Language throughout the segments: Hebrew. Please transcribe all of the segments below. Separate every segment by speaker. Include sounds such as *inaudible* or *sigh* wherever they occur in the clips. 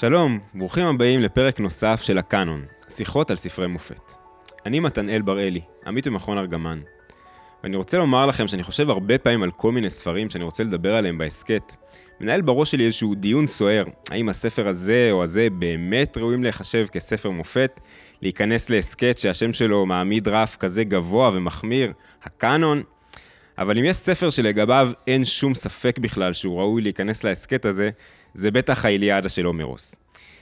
Speaker 1: שלום, ברוכים הבאים לפרק נוסף של הקאנון, שיחות על ספרי מופת. אני מתנאל בראלי, עמית במכון ארגמן. ואני רוצה לומר לכם שאני חושב הרבה פעמים על כל מיני ספרים שאני רוצה לדבר עליהם בהסכת. מנהל בראש שלי איזשהו דיון סוער, האם הספר הזה או הזה באמת ראויים להיחשב כספר מופת, להיכנס להסכת שהשם שלו מעמיד רף כזה גבוה ומחמיר, הקאנון. אבל אם יש ספר שלגביו אין שום ספק בכלל שהוא ראוי להיכנס להסכת הזה, זה בטח האיליאדה של הומרוס.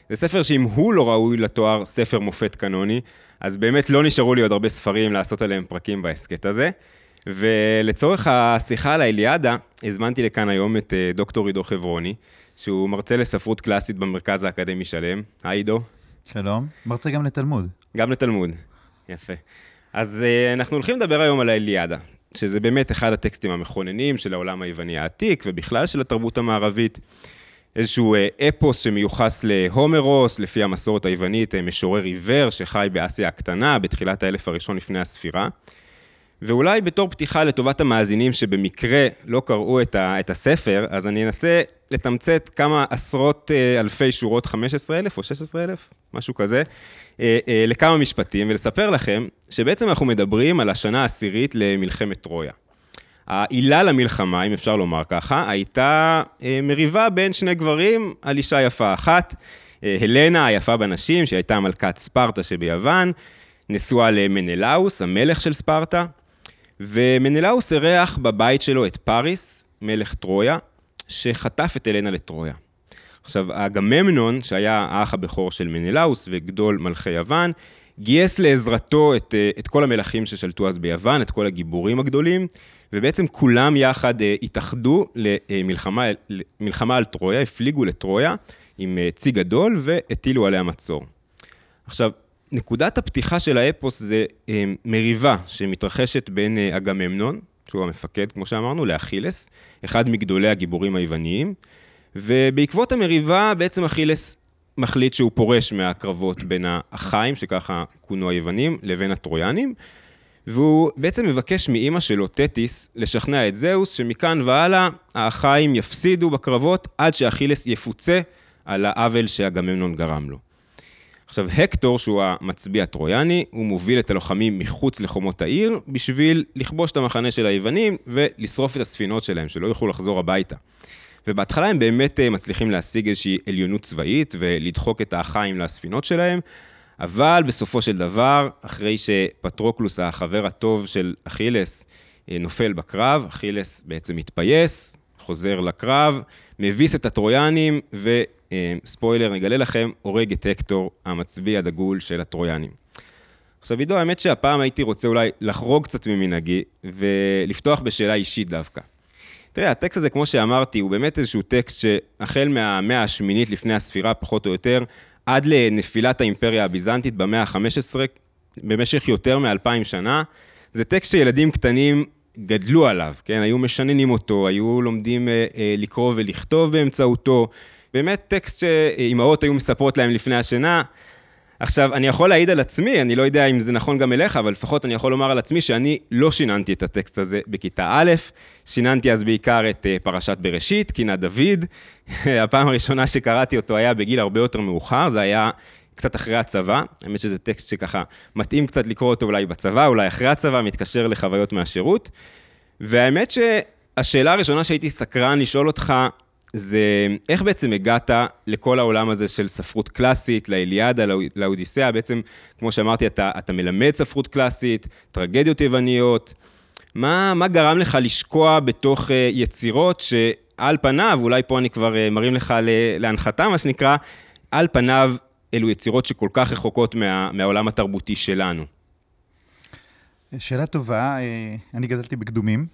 Speaker 1: זה ספר שאם הוא לא ראוי לתואר ספר מופת קנוני, אז באמת לא נשארו לי עוד הרבה ספרים לעשות עליהם פרקים בהסכת הזה. ולצורך השיחה על האיליאדה, הזמנתי לכאן היום את אה, דוקטור עידו חברוני, שהוא מרצה לספרות קלאסית במרכז האקדמי שלם. היי עידו.
Speaker 2: שלום. מרצה גם לתלמוד.
Speaker 1: גם לתלמוד, יפה. אז אה, אנחנו הולכים לדבר היום על האיליאדה, שזה באמת אחד הטקסטים המכוננים של העולם היווני העתיק, ובכלל של התרבות המערבית. איזשהו אה, אפוס שמיוחס להומרוס, לפי המסורת היוונית, משורר עיוור שחי באסיה הקטנה בתחילת האלף הראשון לפני הספירה. ואולי בתור פתיחה לטובת המאזינים שבמקרה לא קראו את, ה, את הספר, אז אני אנסה לתמצת כמה עשרות אה, אלפי שורות, 15,000 או 16,000, משהו כזה, אה, אה, לכמה משפטים, ולספר לכם שבעצם אנחנו מדברים על השנה העשירית למלחמת טרויה. העילה למלחמה, אם אפשר לומר ככה, הייתה מריבה בין שני גברים על אישה יפה אחת, הלנה היפה בנשים, שהייתה מלכת ספרטה שביוון, נשואה למנלאוס, המלך של ספרטה, ומנלאוס אירח בבית שלו את פאריס, מלך טרויה, שחטף את אלנה לטרויה. עכשיו, אגממנון, שהיה האח הבכור של מנלאוס וגדול מלכי יוון, גייס לעזרתו את, אה, את כל המלכים ששלטו אז ביוון, את כל הגיבורים הגדולים, ובעצם כולם יחד אה, התאחדו למלחמה על טרויה, הפליגו לטרויה עם אה, צי גדול והטילו עליה מצור. עכשיו, נקודת הפתיחה של האפוס זה אה, מריבה שמתרחשת בין אגממנון, שהוא המפקד, כמו שאמרנו, לאכילס, אחד מגדולי הגיבורים היווניים, ובעקבות המריבה בעצם אכילס מחליט שהוא פורש מהקרבות בין האחיים, שככה כונו היוונים, לבין הטרויאנים, והוא בעצם מבקש מאימא שלו, תטיס, לשכנע את זהוס שמכאן והלאה האחיים יפסידו בקרבות עד שאכילס יפוצה על העוול שאגממנון גרם לו. עכשיו, הקטור, שהוא המצביא הטרויאני, הוא מוביל את הלוחמים מחוץ לחומות העיר, בשביל לכבוש את המחנה של היוונים ולשרוף את הספינות שלהם, שלא יוכלו לחזור הביתה. ובהתחלה הם באמת אה, מצליחים להשיג איזושהי עליונות צבאית ולדחוק את האחיים לספינות שלהם, אבל בסופו של דבר, אחרי שפטרוקלוס, החבר הטוב של אכילס, אה, נופל בקרב, אכילס בעצם מתפייס, חוזר לקרב, מביס את הטרויאנים, ו... אה, נגלה לכם, הורג את הקטור, המצביא הדגול של הטרויאנים. עכשיו, עידו, האמת שהפעם הייתי רוצה אולי לחרוג קצת ממנהגי, ולפתוח בשאלה אישית דווקא. תראה, הטקסט הזה, כמו שאמרתי, הוא באמת איזשהו טקסט שהחל מהמאה השמינית לפני הספירה, פחות או יותר, עד לנפילת האימפריה הביזנטית במאה ה-15, במשך יותר מאלפיים שנה, זה טקסט שילדים קטנים גדלו עליו, כן? היו משננים אותו, היו לומדים אה, אה, לקרוא ולכתוב באמצעותו. באמת טקסט שאימהות היו מספרות להם לפני השינה. עכשיו, אני יכול להעיד על עצמי, אני לא יודע אם זה נכון גם אליך, אבל לפחות אני יכול לומר על עצמי שאני לא שיננתי את הטקסט הזה בכיתה א', שיננתי אז בעיקר את אה, פרשת בראשית, קינת דוד. *laughs* הפעם הראשונה שקראתי אותו היה בגיל הרבה יותר מאוחר, זה היה קצת אחרי הצבא. האמת שזה טקסט שככה מתאים קצת לקרוא אותו אולי בצבא, אולי אחרי הצבא, מתקשר לחוויות מהשירות. והאמת שהשאלה הראשונה שהייתי סקרן לשאול אותך, זה איך בעצם הגעת לכל העולם הזה של ספרות קלאסית, לאיליאדה, לאודיסאה, בעצם, כמו שאמרתי, אתה, אתה מלמד ספרות קלאסית, טרגדיות יווניות, מה, מה גרם לך לשקוע בתוך uh, יצירות שעל פניו, אולי פה אני כבר uh, מרים לך להנחתה, מה שנקרא, על פניו אלו יצירות שכל כך רחוקות מה, מהעולם התרבותי שלנו.
Speaker 2: שאלה טובה, אה, אני גדלתי בקדומים,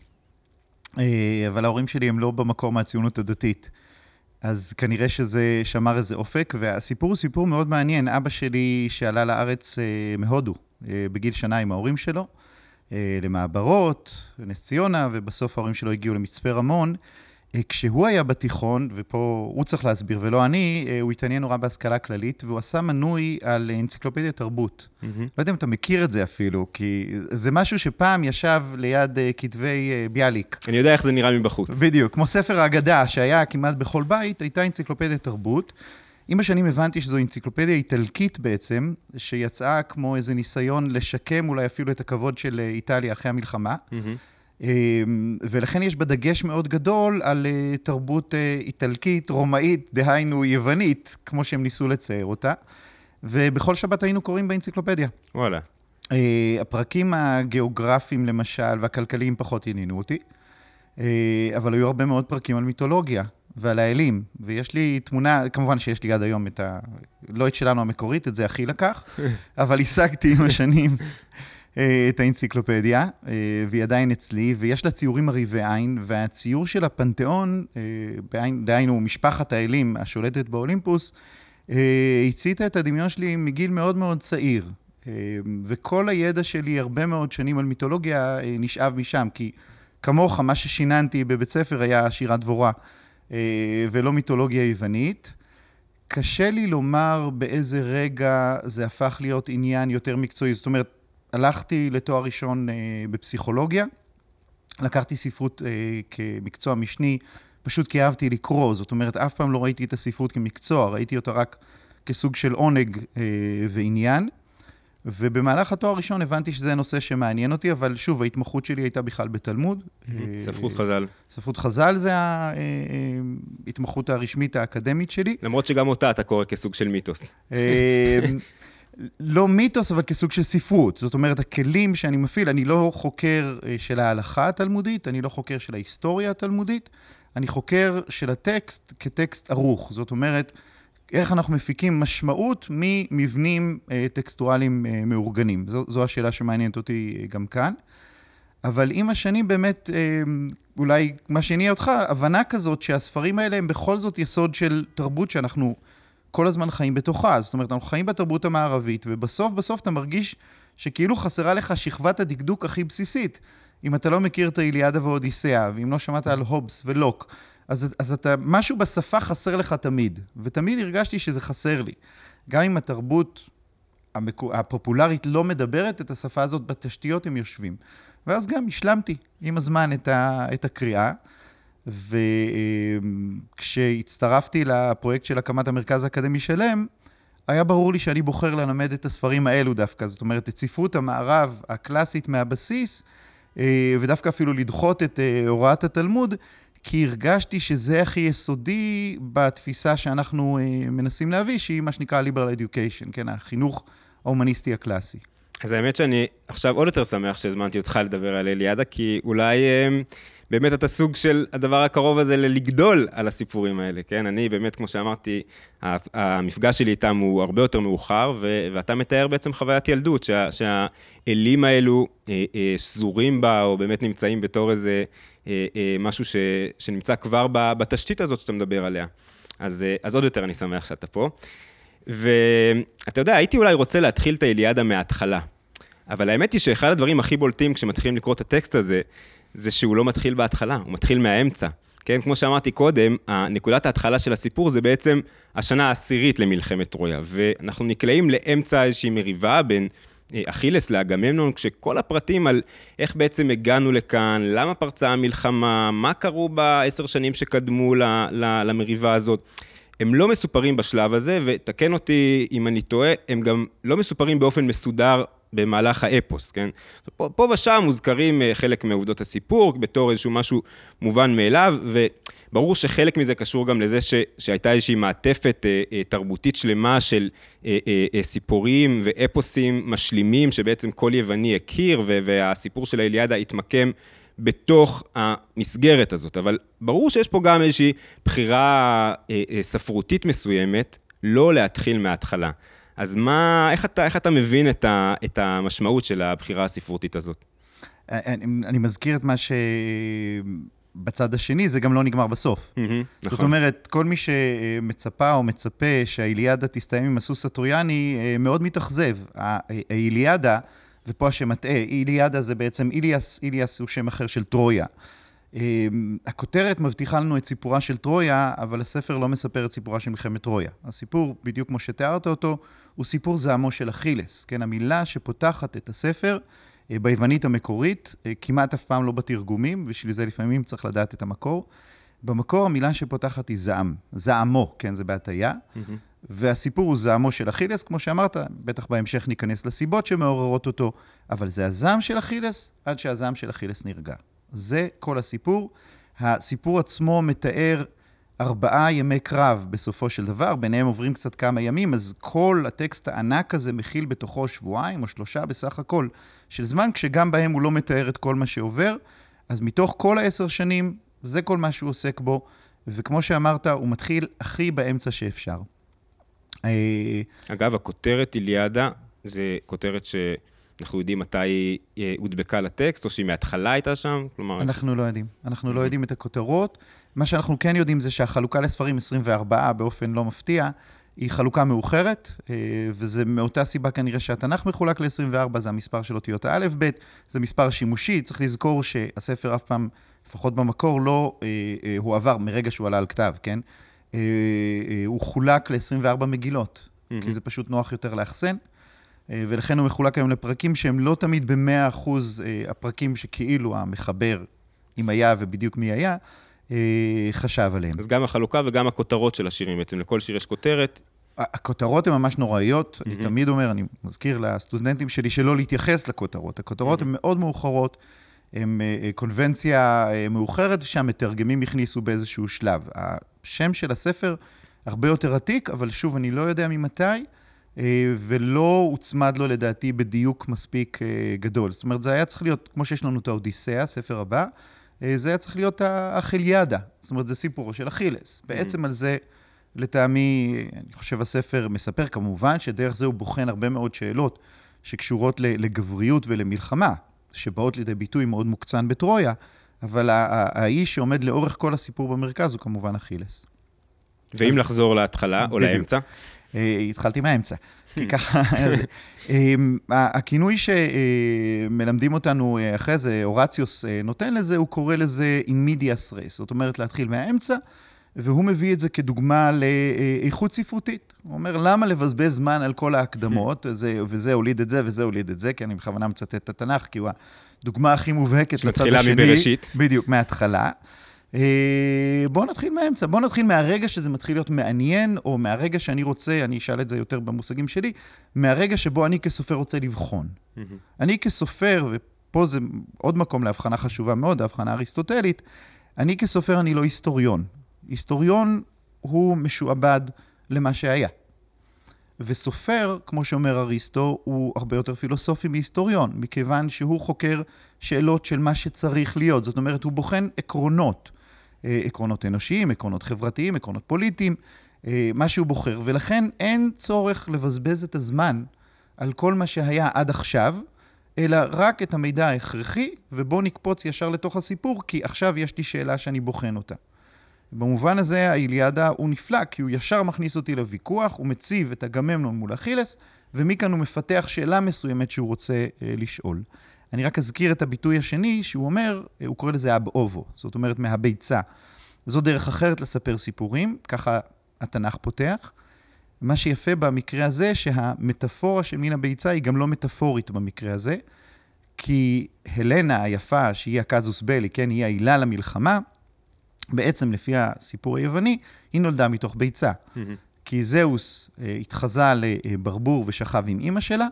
Speaker 2: אבל ההורים שלי הם לא במקור מהציונות הדתית. אז כנראה שזה שמר איזה אופק, והסיפור הוא סיפור מאוד מעניין. אבא שלי שעלה לארץ אה, מהודו אה, בגיל שנה עם ההורים שלו, למעברות, לנס ציונה, ובסוף ההורים שלו הגיעו למצפה רמון. אה, כשהוא היה בתיכון, ופה הוא צריך להסביר ולא אני, אה, הוא התעניין נורא בהשכלה כללית, והוא עשה מנוי על אנציקלופדיה תרבות. Mm-hmm. לא יודע אם אתה מכיר את זה אפילו, כי זה משהו שפעם ישב ליד אה, כתבי ביאליק.
Speaker 1: אני יודע איך זה נראה מבחוץ.
Speaker 2: בדיוק, כמו ספר האגדה שהיה כמעט בכל בית, הייתה אנציקלופדיה תרבות. עם השנים הבנתי שזו אנציקלופדיה איטלקית בעצם, שיצאה כמו איזה ניסיון לשקם אולי אפילו את הכבוד של אה, איטליה אחרי המלחמה. Mm-hmm. ולכן יש בה דגש מאוד גדול על אה, תרבות איטלקית, רומאית, דהיינו יוונית, כמו שהם ניסו לצייר אותה. ובכל שבת היינו קוראים באנציקלופדיה.
Speaker 1: וואלה.
Speaker 2: הפרקים הגיאוגרפיים למשל, והכלכליים פחות עניינו אותי, אבל היו הרבה מאוד פרקים על מיתולוגיה. ועל האלים. ויש לי תמונה, כמובן שיש לי עד היום את ה... לא את שלנו המקורית, את זה אחי לקח, *laughs* אבל השגתי עם השנים אה, את האנציקלופדיה, אה, והיא עדיין אצלי, ויש לה ציורים מרהיבי עין, והציור של הפנתיאון, אה, דהיינו משפחת האלים השולטת באולימפוס, הציתה את הדמיון שלי מגיל מאוד מאוד צעיר. וכל הידע שלי, הרבה מאוד שנים על מיתולוגיה, נשאב משם, כי כמוך, מה ששיננתי בבית ספר היה שירת דבורה. אה, ולא מיתולוגיה יוונית. קשה לי לומר באיזה רגע זה הפך להיות עניין יותר מקצועי. זאת אומרת, הלכתי לתואר ראשון אה, בפסיכולוגיה, לקחתי ספרות אה, כמקצוע משני, פשוט כי אהבתי לקרוא, זאת אומרת, אף פעם לא ראיתי את הספרות כמקצוע, ראיתי אותה רק כסוג של עונג ועניין. ובמהלך התואר הראשון הבנתי שזה נושא שמעניין אותי, אבל שוב, ההתמחות שלי הייתה בכלל בתלמוד.
Speaker 1: ספרות חז"ל.
Speaker 2: ספרות חז"ל זה ההתמחות הרשמית האקדמית שלי.
Speaker 1: למרות שגם אותה אתה קורא כסוג של מיתוס.
Speaker 2: לא מיתוס, אבל כסוג של ספרות. זאת אומרת, הכלים שאני מפעיל, אני לא חוקר של ההלכה התלמודית, אני לא חוקר של ההיסטוריה התלמודית, אני חוקר של הטקסט כטקסט ערוך. זאת אומרת, איך אנחנו מפיקים משמעות ממבנים אה, טקסטואליים אה, מאורגנים. זו, זו השאלה שמעניינת אותי אה, גם כאן. אבל עם השנים באמת, אולי מה שהניע אותך, הבנה כזאת שהספרים האלה הם בכל זאת יסוד של תרבות שאנחנו כל הזמן חיים בתוכה. זאת אומרת, אנחנו חיים בתרבות המערבית, ובסוף בסוף אתה מרגיש שכאילו חסרה לך שכבת הדקדוק הכי בסיסית. אם אתה לא מכיר את האיליאדה ואודיסאה, ואם לא שמעת על הובס ולוק, אז, אז אתה, משהו בשפה חסר לך תמיד, ותמיד הרגשתי שזה חסר לי. גם אם התרבות המקו, הפופולרית לא מדברת את השפה הזאת, בתשתיות הם יושבים. ואז גם השלמתי עם הזמן את, ה, את הקריאה, וכשהצטרפתי לפרויקט של הקמת המרכז האקדמי שלם, היה ברור לי שאני בוחר ללמד את הספרים האלו דווקא. זאת אומרת, את ספרות המערב הקלאסית מהבסיס, אה, ודווקא אפילו לדחות את אה, הוראת התלמוד, כי הרגשתי שזה הכי יסודי בתפיסה שאנחנו אה, מנסים להביא, שהיא מה שנקרא liberal education, כן, החינוך ההומניסטי הקלאסי.
Speaker 1: אז האמת שאני עכשיו עוד יותר שמח שהזמנתי אותך לדבר על אליאדה, כי אולי באמת אתה סוג של הדבר הקרוב הזה ללגדול על הסיפורים האלה, כן? אני באמת, כמו שאמרתי, המפגש שלי איתם הוא הרבה יותר מאוחר, ו- ואתה מתאר בעצם חוויית ילדות, שה- שהאלים האלו אה, אה, שזורים בה, או באמת נמצאים בתור איזה... אה, אה, משהו ש, שנמצא כבר בתשתית הזאת שאתה מדבר עליה. אז, אה, אז עוד יותר אני שמח שאתה פה. ואתה יודע, הייתי אולי רוצה להתחיל את האיליאדה מההתחלה. אבל האמת היא שאחד הדברים הכי בולטים כשמתחילים לקרוא את הטקסט הזה, זה שהוא לא מתחיל בהתחלה, הוא מתחיל מהאמצע. כן, כמו שאמרתי קודם, נקודת ההתחלה של הסיפור זה בעצם השנה העשירית למלחמת טרויה, ואנחנו נקלעים לאמצע איזושהי מריבה בין אה, אכילס לאגממנון, כשכל הפרטים על איך בעצם הגענו לכאן, למה פרצה המלחמה, מה קרו בעשר שנים שקדמו למריבה הזאת, הם לא מסופרים בשלב הזה, ותקן אותי אם אני טועה, הם גם לא מסופרים באופן מסודר במהלך האפוס, כן? פה, פה ושם מוזכרים אה, חלק מעובדות הסיפור בתור איזשהו משהו מובן מאליו, ו... ברור שחלק מזה קשור גם לזה ש, שהייתה איזושהי מעטפת אה, אה, תרבותית שלמה של אה, אה, אה, סיפורים ואפוסים משלימים שבעצם כל יווני הכיר, ו, והסיפור של האליאדה התמקם בתוך המסגרת הזאת. אבל ברור שיש פה גם איזושהי בחירה אה, אה, ספרותית מסוימת, לא להתחיל מההתחלה. אז מה, איך אתה, איך אתה מבין את, ה, את המשמעות של הבחירה הספרותית הזאת?
Speaker 2: אה, אני, אני מזכיר את מה ש... בצד השני זה גם לא נגמר בסוף. Mm-hmm, זאת נכון. אומרת, כל מי שמצפה או מצפה שהאיליאדה תסתיים עם הסוס הטרויאני, אה, מאוד מתאכזב. האיליאדה, ופה השם מטעה, איליאדה זה בעצם איליאס, איליאס הוא שם אחר של טרויה. אה, הכותרת מבטיחה לנו את סיפורה של טרויה, אבל הספר לא מספר את סיפורה של מלחמת טרויה. הסיפור, בדיוק כמו שתיארת אותו, הוא סיפור זעמו של אכילס. כן, המילה שפותחת את הספר אה, ביוונית המקורית, אה, כמעט אף פעם לא בתרגומים, בשביל זה לפעמים צריך לדעת את המקור. במקור המילה שפותחת היא זעם, זעמו, כן, זה בהטייה. והסיפור הוא זעמו של אכילס, כמו שאמרת, בטח בהמשך ניכנס לסיבות שמעוררות אותו, אבל זה הזעם של אכילס עד שהזעם של אכילס נרגע. זה כל הסיפור. הסיפור עצמו מתאר ארבעה ימי קרב בסופו של דבר, ביניהם עוברים קצת כמה ימים, אז כל הטקסט הענק הזה מכיל בתוכו שבועיים או שלושה בסך הכל של זמן, כשגם בהם הוא לא מתאר את כל מה שעובר. אז מתוך כל העשר שנים, זה כל מה שהוא עוסק בו, וכמו שאמרת, הוא מתחיל הכי באמצע שאפשר.
Speaker 1: אה, אגב, הכותרת איליאדה זה כותרת שאנחנו יודעים מתי היא אה, הודבקה לטקסט, או שהיא מההתחלה הייתה שם?
Speaker 2: כלומר... אנחנו לא יודעים. אנחנו לא יודעים את הכותרות. מה שאנחנו כן יודעים זה שהחלוקה לספרים 24 באופן לא מפתיע, היא חלוקה מאוחרת, אה, וזה מאותה סיבה כנראה שהתנ"ך מחולק ל-24, זה המספר של אותיות האלף-בית, זה מספר שימושי, צריך לזכור שהספר אף פעם, לפחות במקור, לא הועבר מרגע שהוא עלה על כתב, כן? אה, אה, הוא חולק ל-24 מגילות, mm-hmm. כי זה פשוט נוח יותר לאחסן, אה, ולכן הוא מחולק היום לפרקים שהם לא תמיד ב-100% הפרקים שכאילו המחבר, אם היה ובדיוק מי היה, חשב עליהם.
Speaker 1: אז גם החלוקה וגם הכותרות של השירים, בעצם לכל שיר יש כותרת.
Speaker 2: הכותרות הן ממש נוראיות, mm-hmm. אני תמיד אומר, אני מזכיר לסטודנטים שלי שלא להתייחס לכותרות. הכותרות mm-hmm. הן מאוד מאוחרות, הן קונבנציה מאוחרת שהמתרגמים הכניסו באיזשהו שלב. השם של הספר הרבה יותר עתיק, אבל שוב, אני לא יודע ממתי, אה, ולא הוצמד לו לדעתי בדיוק מספיק אה, גדול. זאת אומרת, זה היה צריך להיות, כמו שיש לנו את האודיסאה, הספר הבא, אה, זה היה צריך להיות האכיליאדה. זאת אומרת, זה סיפורו של אכילס. Mm-hmm. בעצם על זה, לטעמי, אני חושב הספר מספר כמובן, שדרך זה הוא בוחן הרבה מאוד שאלות שקשורות לגבריות ולמלחמה, שבאות לידי ביטוי מאוד מוקצן בטרויה. אבל האיש שעומד לאורך כל הסיפור במרכז הוא כמובן אכילס.
Speaker 1: ואם לחזור להתחלה או לאמצע?
Speaker 2: אה, התחלתי מהאמצע. כי ככה, אמ, הכינוי שמלמדים אותנו אה, אחרי זה, אורציוס אה, נותן לזה, הוא קורא לזה in medias res, זאת אומרת להתחיל מהאמצע, והוא מביא את זה כדוגמה לאיכות ספרותית. הוא אומר, למה לבזבז זמן על כל ההקדמות, וזה הוליד את זה וזה הוליד את זה, כי אני בכוונה מצטט את התנ"ך, כי הוא הדוגמה הכי מובהקת לצד השני.
Speaker 1: שמתחילה מבראשית.
Speaker 2: בדיוק, מההתחלה. אה, בואו נתחיל מהאמצע, בואו נתחיל מהרגע שזה מתחיל להיות מעניין, או מהרגע שאני רוצה, אני אשאל את זה יותר במושגים שלי, מהרגע שבו אני כסופר רוצה לבחון. אני כסופר, ופה זה עוד מקום להבחנה חשובה מאוד, ההבחנה האריסטוטלית, אני כסופר אני לא היסטוריון. היסטוריון הוא משועבד למה שהיה. וסופר, כמו שאומר אריסטו, הוא הרבה יותר פילוסופי מהיסטוריון, מכיוון שהוא חוקר שאלות של מה שצריך להיות. זאת אומרת, הוא בוחן עקרונות, עקרונות אנושיים, עקרונות חברתיים, עקרונות פוליטיים, אה, מה שהוא בוחר, ולכן אין צורך לבזבז את הזמן על כל מה שהיה עד עכשיו, אלא רק את המידע ההכרחי, ובואו נקפוץ ישר לתוך הסיפור, כי עכשיו יש לי שאלה שאני בוחן אותה. במובן הזה האיליאדה הוא נפלא, כי הוא ישר מכניס אותי לוויכוח, הוא מציב את אגממנון מול אכילס, ומכאן הוא מפתח שאלה מסוימת שהוא רוצה אה, לשאול. אני רק אזכיר את הביטוי השני, שהוא אומר, הוא קורא לזה אב אובו, זאת אומרת מהביצה. זו דרך אחרת לספר סיפורים, ככה התנ"ך פותח. מה שיפה במקרה הזה, שהמטאפורה של מין הביצה היא גם לא מטאפורית במקרה הזה, כי הלנה היפה, שהיא הקזוס בלי, כן, היא העילה למלחמה, בעצם לפי הסיפור היווני, היא נולדה מתוך ביצה. Mm-hmm. כי זהוס אה, התחזה לברבור ושכב עם אימא שלה,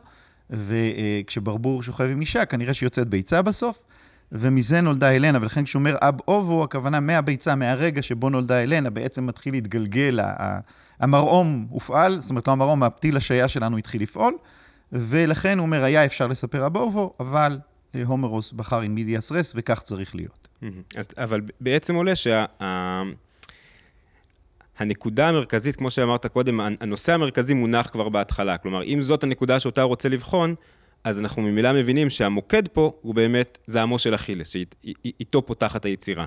Speaker 2: וכשברבור שוכב עם אישה, כנראה שיוצאת ביצה בסוף, ומזה נולדה אלנה, ולכן כשהוא אומר אב אובו, הכוונה מהביצה, מהרגע שבו נולדה אלנה, בעצם מתחיל להתגלגל, המרעום הופעל, זאת אומרת, לא המרעום, הפתיל השעיה שלנו התחיל לפעול, ולכן הוא אומר, היה אפשר לספר אב אובו, אבל אה, הומרוס בחר עם מידיאס רס, וכך צריך להיות.
Speaker 1: אז, אבל בעצם עולה שהנקודה שה, המרכזית, כמו שאמרת קודם, הנושא המרכזי מונח כבר בהתחלה. כלומר, אם זאת הנקודה שאותה רוצה לבחון, אז אנחנו ממילא מבינים שהמוקד פה הוא באמת זעמו של אכילס, שאיתו פותחת היצירה.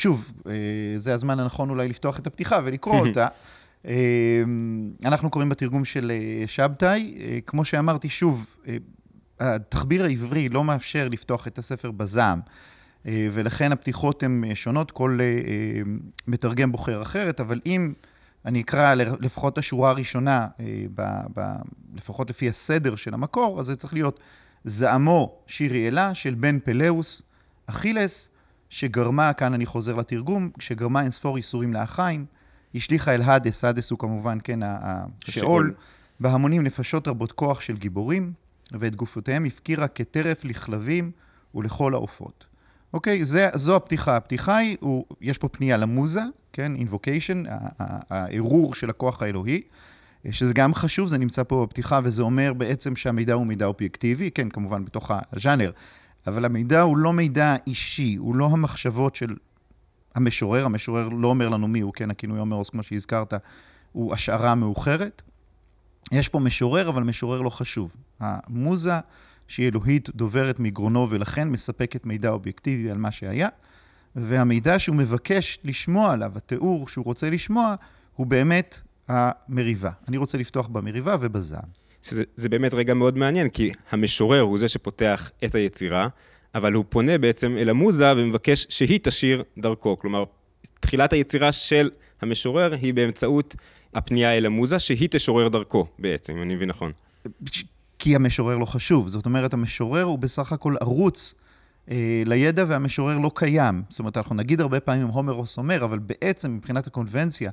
Speaker 2: שוב, אה, זה הזמן הנכון אולי לפתוח את הפתיחה ולקרוא *laughs* אותה. אה, אנחנו קוראים בתרגום של אה, שבתאי. כמו שאמרתי, שוב, התחביר העברי לא מאפשר לפתוח את הספר בזעם, ולכן הפתיחות הן אה, שונות, כל אה, מתרגם בוחר אחרת, אבל אם אני אקרא לפחות השורה הראשונה, ב, ב, לפחות לפי הסדר של המקור, אז זה צריך להיות זעמו שירי אלה של בן פלאוס, אכילס, שגרמה, כאן אני חוזר לתרגום, שגרמה אינספור ייסורים לאחיים, השליכה אל האדס, האדס הוא כמובן, כן, השאול, בהמונים נפשות רבות כוח של גיבורים, ואת גופותיהם הפקירה כטרף לכלבים ולכל העופות. אוקיי? זה, זו הפתיחה. הפתיחה היא, הוא, יש פה פנייה למוזה, כן? invocation, הערעור של הכוח האלוהי, שזה גם חשוב, זה נמצא פה בפתיחה, וזה אומר בעצם שהמידע הוא מידע אובייקטיבי, כן, כמובן בתוך הז'אנר, אבל המידע הוא לא מידע אישי, הוא לא המחשבות של המשורר, המשורר לא אומר לנו מי הוא, כן, הכינוי הומרוס, כמו שהזכרת, הוא השערה מאוחרת. יש פה משורר, אבל משורר לא חשוב. המוזה, שהיא אלוהית, דוברת מגרונו, ולכן מספקת מידע אובייקטיבי על מה שהיה, והמידע שהוא מבקש לשמוע עליו, התיאור שהוא רוצה לשמוע, הוא באמת המריבה. אני רוצה לפתוח במריבה ובזעם.
Speaker 1: שזה באמת רגע מאוד מעניין, כי המשורר הוא זה שפותח את היצירה, אבל הוא פונה בעצם אל המוזה ומבקש שהיא תשיר דרכו. כלומר, תחילת היצירה של המשורר היא באמצעות הפנייה אל המוזה, שהיא תשורר דרכו בעצם, אם אני מבין נכון.
Speaker 2: כי המשורר לא חשוב. זאת אומרת, המשורר הוא בסך הכל ערוץ אה, לידע והמשורר לא קיים. זאת אומרת, אנחנו נגיד הרבה פעמים הומרוס אומר, אבל בעצם מבחינת הקונבנציה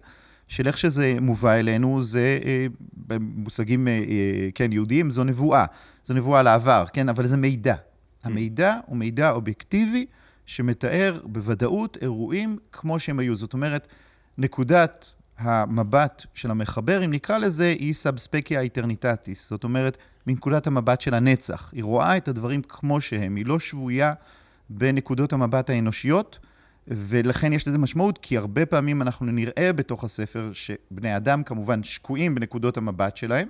Speaker 2: של איך שזה מובא אלינו, זה אה, במושגים, אה, אה, כן, יהודיים, זו נבואה. זו נבואה לעבר, כן, אבל זה מידע. המידע הוא מידע אובייקטיבי שמתאר בוודאות אירועים כמו שהם היו. זאת אומרת, נקודת המבט של המחבר, אם נקרא לזה, היא sub specie aeternitatis. זאת אומרת, מנקודת המבט של הנצח. היא רואה את הדברים כמו שהם, היא לא שבויה בנקודות המבט האנושיות, ולכן יש לזה משמעות, כי הרבה פעמים אנחנו נראה בתוך הספר שבני אדם כמובן שקועים בנקודות המבט שלהם,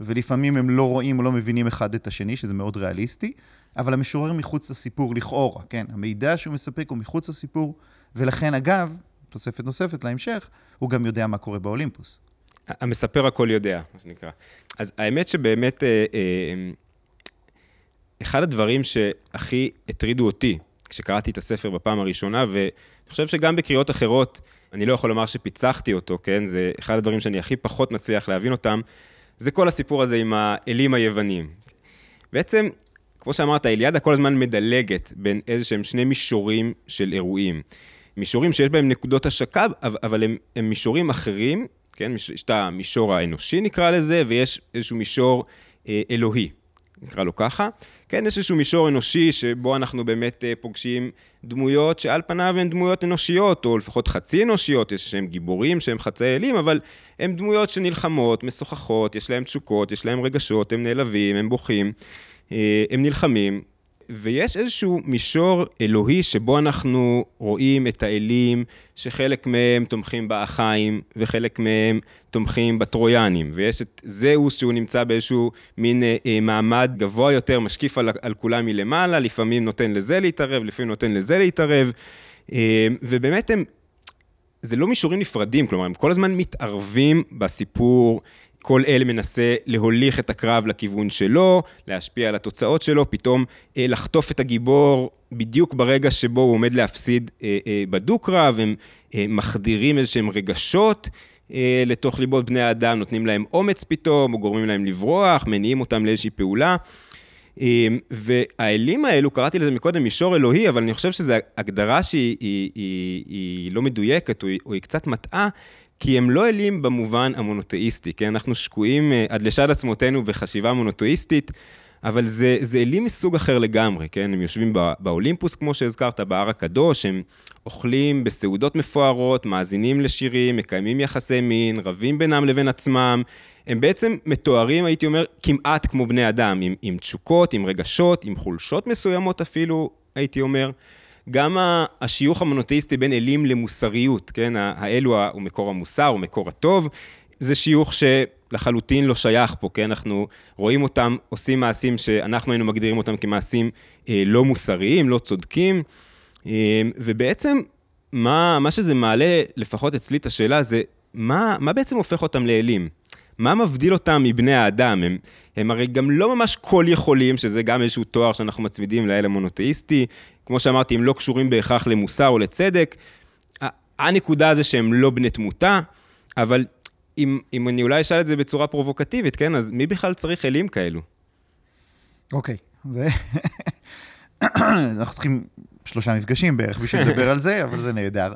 Speaker 2: ולפעמים הם לא רואים או לא מבינים אחד את השני, שזה מאוד ריאליסטי, אבל המשורר מחוץ לסיפור לכאורה, כן? המידע שהוא מספק הוא מחוץ לסיפור, ולכן אגב, תוספת נוספת להמשך, הוא גם יודע מה קורה באולימפוס.
Speaker 1: המספר הכל יודע, מה שנקרא. אז האמת שבאמת, אה, אה, אחד הדברים שהכי הטרידו אותי כשקראתי את הספר בפעם הראשונה, ואני חושב שגם בקריאות אחרות, אני לא יכול לומר שפיצחתי אותו, כן? זה אחד הדברים שאני הכי פחות מצליח להבין אותם, זה כל הסיפור הזה עם האלים היוונים. בעצם, כמו שאמרת, האליאדה כל הזמן מדלגת בין איזה שהם שני מישורים של אירועים. מישורים שיש בהם נקודות השקה, אבל הם, הם מישורים אחרים, כן? יש את המישור האנושי נקרא לזה, ויש איזשהו מישור אה, אלוהי, נקרא לו ככה. כן, יש איזשהו מישור אנושי שבו אנחנו באמת אה, פוגשים דמויות שעל פניו הן דמויות אנושיות, או לפחות חצי אנושיות, יש שהם גיבורים שהם חצי אלים, אבל הן דמויות שנלחמות, משוחחות, יש להן תשוקות, יש להן רגשות, הם נעלבים, הם בוכים, אה, הם נלחמים, ויש איזשהו מישור אלוהי שבו אנחנו רואים את האלים, שחלק מהם תומכים באחיים וחלק מהם תומכים בטרויאנים, ויש את זהוס שהוא נמצא באיזשהו מין אה, אה, מעמד גבוה יותר, משקיף על, על כולם מלמעלה, לפעמים נותן לזה להתערב, לפעמים נותן לזה להתערב, אה, ובאמת הם, זה לא מישורים נפרדים, כלומר, הם כל הזמן מתערבים בסיפור. כל אל מנסה להוליך את הקרב לכיוון שלו, להשפיע על התוצאות שלו, פתאום אה, לחטוף את הגיבור בדיוק ברגע שבו הוא עומד להפסיד אה, אה, בדו-קרב, הם אה, מחדירים איזשהם רגשות אה, לתוך ליבות בני האדם, נותנים להם אומץ פתאום, או גורמים להם לברוח, מניעים אותם לאיזושהי פעולה. אה, והאלים האלו, קראתי לזה מקודם מישור אלוהי, אבל אני חושב שזו הגדרה שהיא היא, היא, היא לא מדויקת, או היא, או היא קצת מטעה. כי הם לא אלים במובן המונותאיסטי, כן? אנחנו שקועים אה, עד לשד עצמותינו בחשיבה מונותאיסטית, אבל זה, זה אלים מסוג אחר לגמרי, כן? הם יושבים באולימפוס, כמו שהזכרת, בהר הקדוש, הם אוכלים בסעודות מפוארות, מאזינים לשירים, מקיימים יחסי מין, רבים בינם לבין עצמם. הם בעצם מתוארים, הייתי אומר, כמעט כמו בני אדם, עם, עם תשוקות, עם רגשות, עם חולשות מסוימות אפילו, הייתי אומר. גם השיוך המונותאיסטי בין אלים למוסריות, כן? האלו הוא מקור המוסר, הוא מקור הטוב, זה שיוך שלחלוטין לא שייך פה, כן? אנחנו רואים אותם עושים מעשים שאנחנו היינו מגדירים אותם כמעשים אה, לא מוסריים, לא צודקים, אה, ובעצם מה, מה שזה מעלה, לפחות אצלי את השאלה, זה מה, מה בעצם הופך אותם לאלים? מה מבדיל אותם מבני האדם? הם, הם הרי גם לא ממש כל יכולים, שזה גם איזשהו תואר שאנחנו מצמידים לאל המונותאיסטי. כמו שאמרתי, הם לא קשורים בהכרח למוסר או לצדק. הנקודה זה שהם לא בני תמותה, אבל אם, אם אני אולי אשאל את זה בצורה פרובוקטיבית, כן? אז מי בכלל צריך אלים כאלו?
Speaker 2: אוקיי, okay, זה... *coughs* אנחנו צריכים שלושה מפגשים בערך בשביל לדבר על זה, אבל זה נהדר.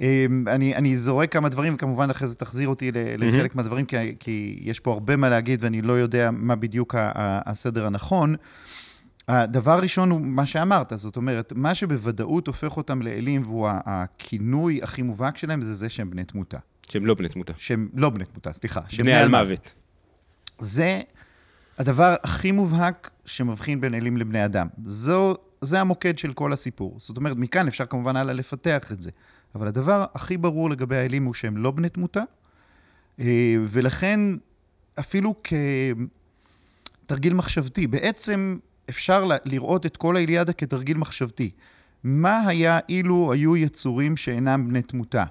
Speaker 2: אמ, אני, אני זורק כמה דברים, וכמובן אחרי זה תחזיר אותי לחלק מהדברים, כי, כי יש פה הרבה מה להגיד ואני לא יודע מה בדיוק הסדר הנכון. הדבר הראשון הוא מה שאמרת, זאת אומרת, מה שבוודאות הופך אותם לאלים, והוא הכינוי הכי מובהק שלהם, זה זה שהם בני תמותה.
Speaker 1: שהם לא בני תמותה.
Speaker 2: שהם לא בני תמותה, סליחה.
Speaker 1: בני על מוות.
Speaker 2: זה הדבר הכי מובהק שמבחין בין אלים לבני אדם. זו, זה המוקד של כל הסיפור. זאת אומרת, מכאן אפשר כמובן הלאה לפתח את זה. אבל הדבר הכי ברור לגבי האלים הוא שהם לא בני תמותה, אה, ולכן אפילו כתרגיל מחשבתי, בעצם אפשר לראות את כל האיליאדה כתרגיל מחשבתי. מה היה אילו היו יצורים שאינם בני תמותה?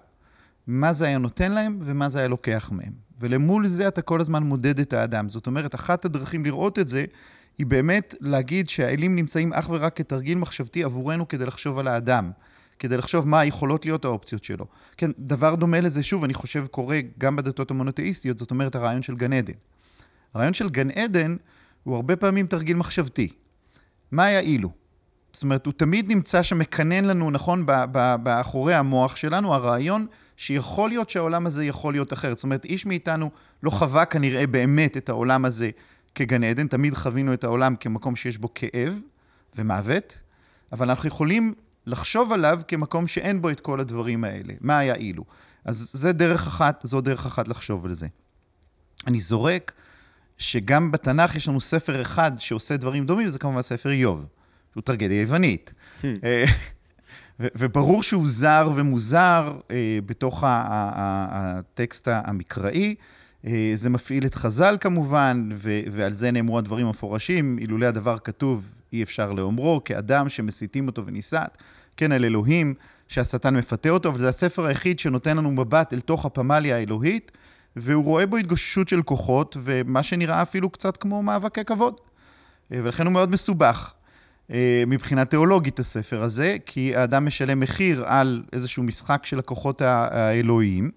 Speaker 2: מה זה היה נותן להם ומה זה היה לוקח מהם? ולמול זה אתה כל הזמן מודד את האדם. זאת אומרת, אחת הדרכים לראות את זה, היא באמת להגיד שהאלים נמצאים אך ורק כתרגיל מחשבתי עבורנו כדי לחשוב על האדם. כדי לחשוב מה יכולות להיות האופציות שלו. כן, דבר דומה לזה, שוב, אני חושב, קורה גם בדתות המונותאיסטיות, זאת אומרת, הרעיון של גן עדן. הרעיון של גן עדן הוא הרבה פעמים תרגיל מחשבתי. מה היה אילו? זאת אומרת, הוא תמיד נמצא שם, מקנן לנו, נכון, באחורי המוח שלנו, הרעיון שיכול להיות שהעולם הזה יכול להיות אחרת. זאת אומרת, איש מאיתנו לא חווה כנראה באמת את העולם הזה כגן עדן, תמיד חווינו את העולם כמקום שיש בו כאב ומוות, אבל אנחנו יכולים לחשוב עליו כמקום שאין בו את כל הדברים האלה. מה היה אילו? אז זה דרך אחת, זו דרך אחת לחשוב על זה. אני זורק שגם בתנ"ך יש לנו ספר אחד שעושה דברים דומים, וזה כמובן ספר איוב, שהוא טרגדיה יוונית. Hmm. אה, וברור שהוא זר ומוזר אה, בתוך הטקסט המקראי. אה, זה מפעיל את חז"ל כמובן, ועל זה נאמרו הדברים המפורשים, אילולא הדבר כתוב, אי אפשר לאומרו, כאדם שמסיתים אותו וניסת, כן, על אלוהים, שהשטן מפתה אותו, אבל זה הספר היחיד שנותן לנו מבט אל תוך הפמליה האלוהית, והוא רואה בו התגוששות של כוחות, ומה שנראה אפילו קצת כמו מאבקי כבוד. אה, ולכן הוא מאוד מסובך. אה, מבחינה תיאולוגית הספר הזה, כי האדם משלם מחיר על איזשהו משחק של הכוחות האלוהיים.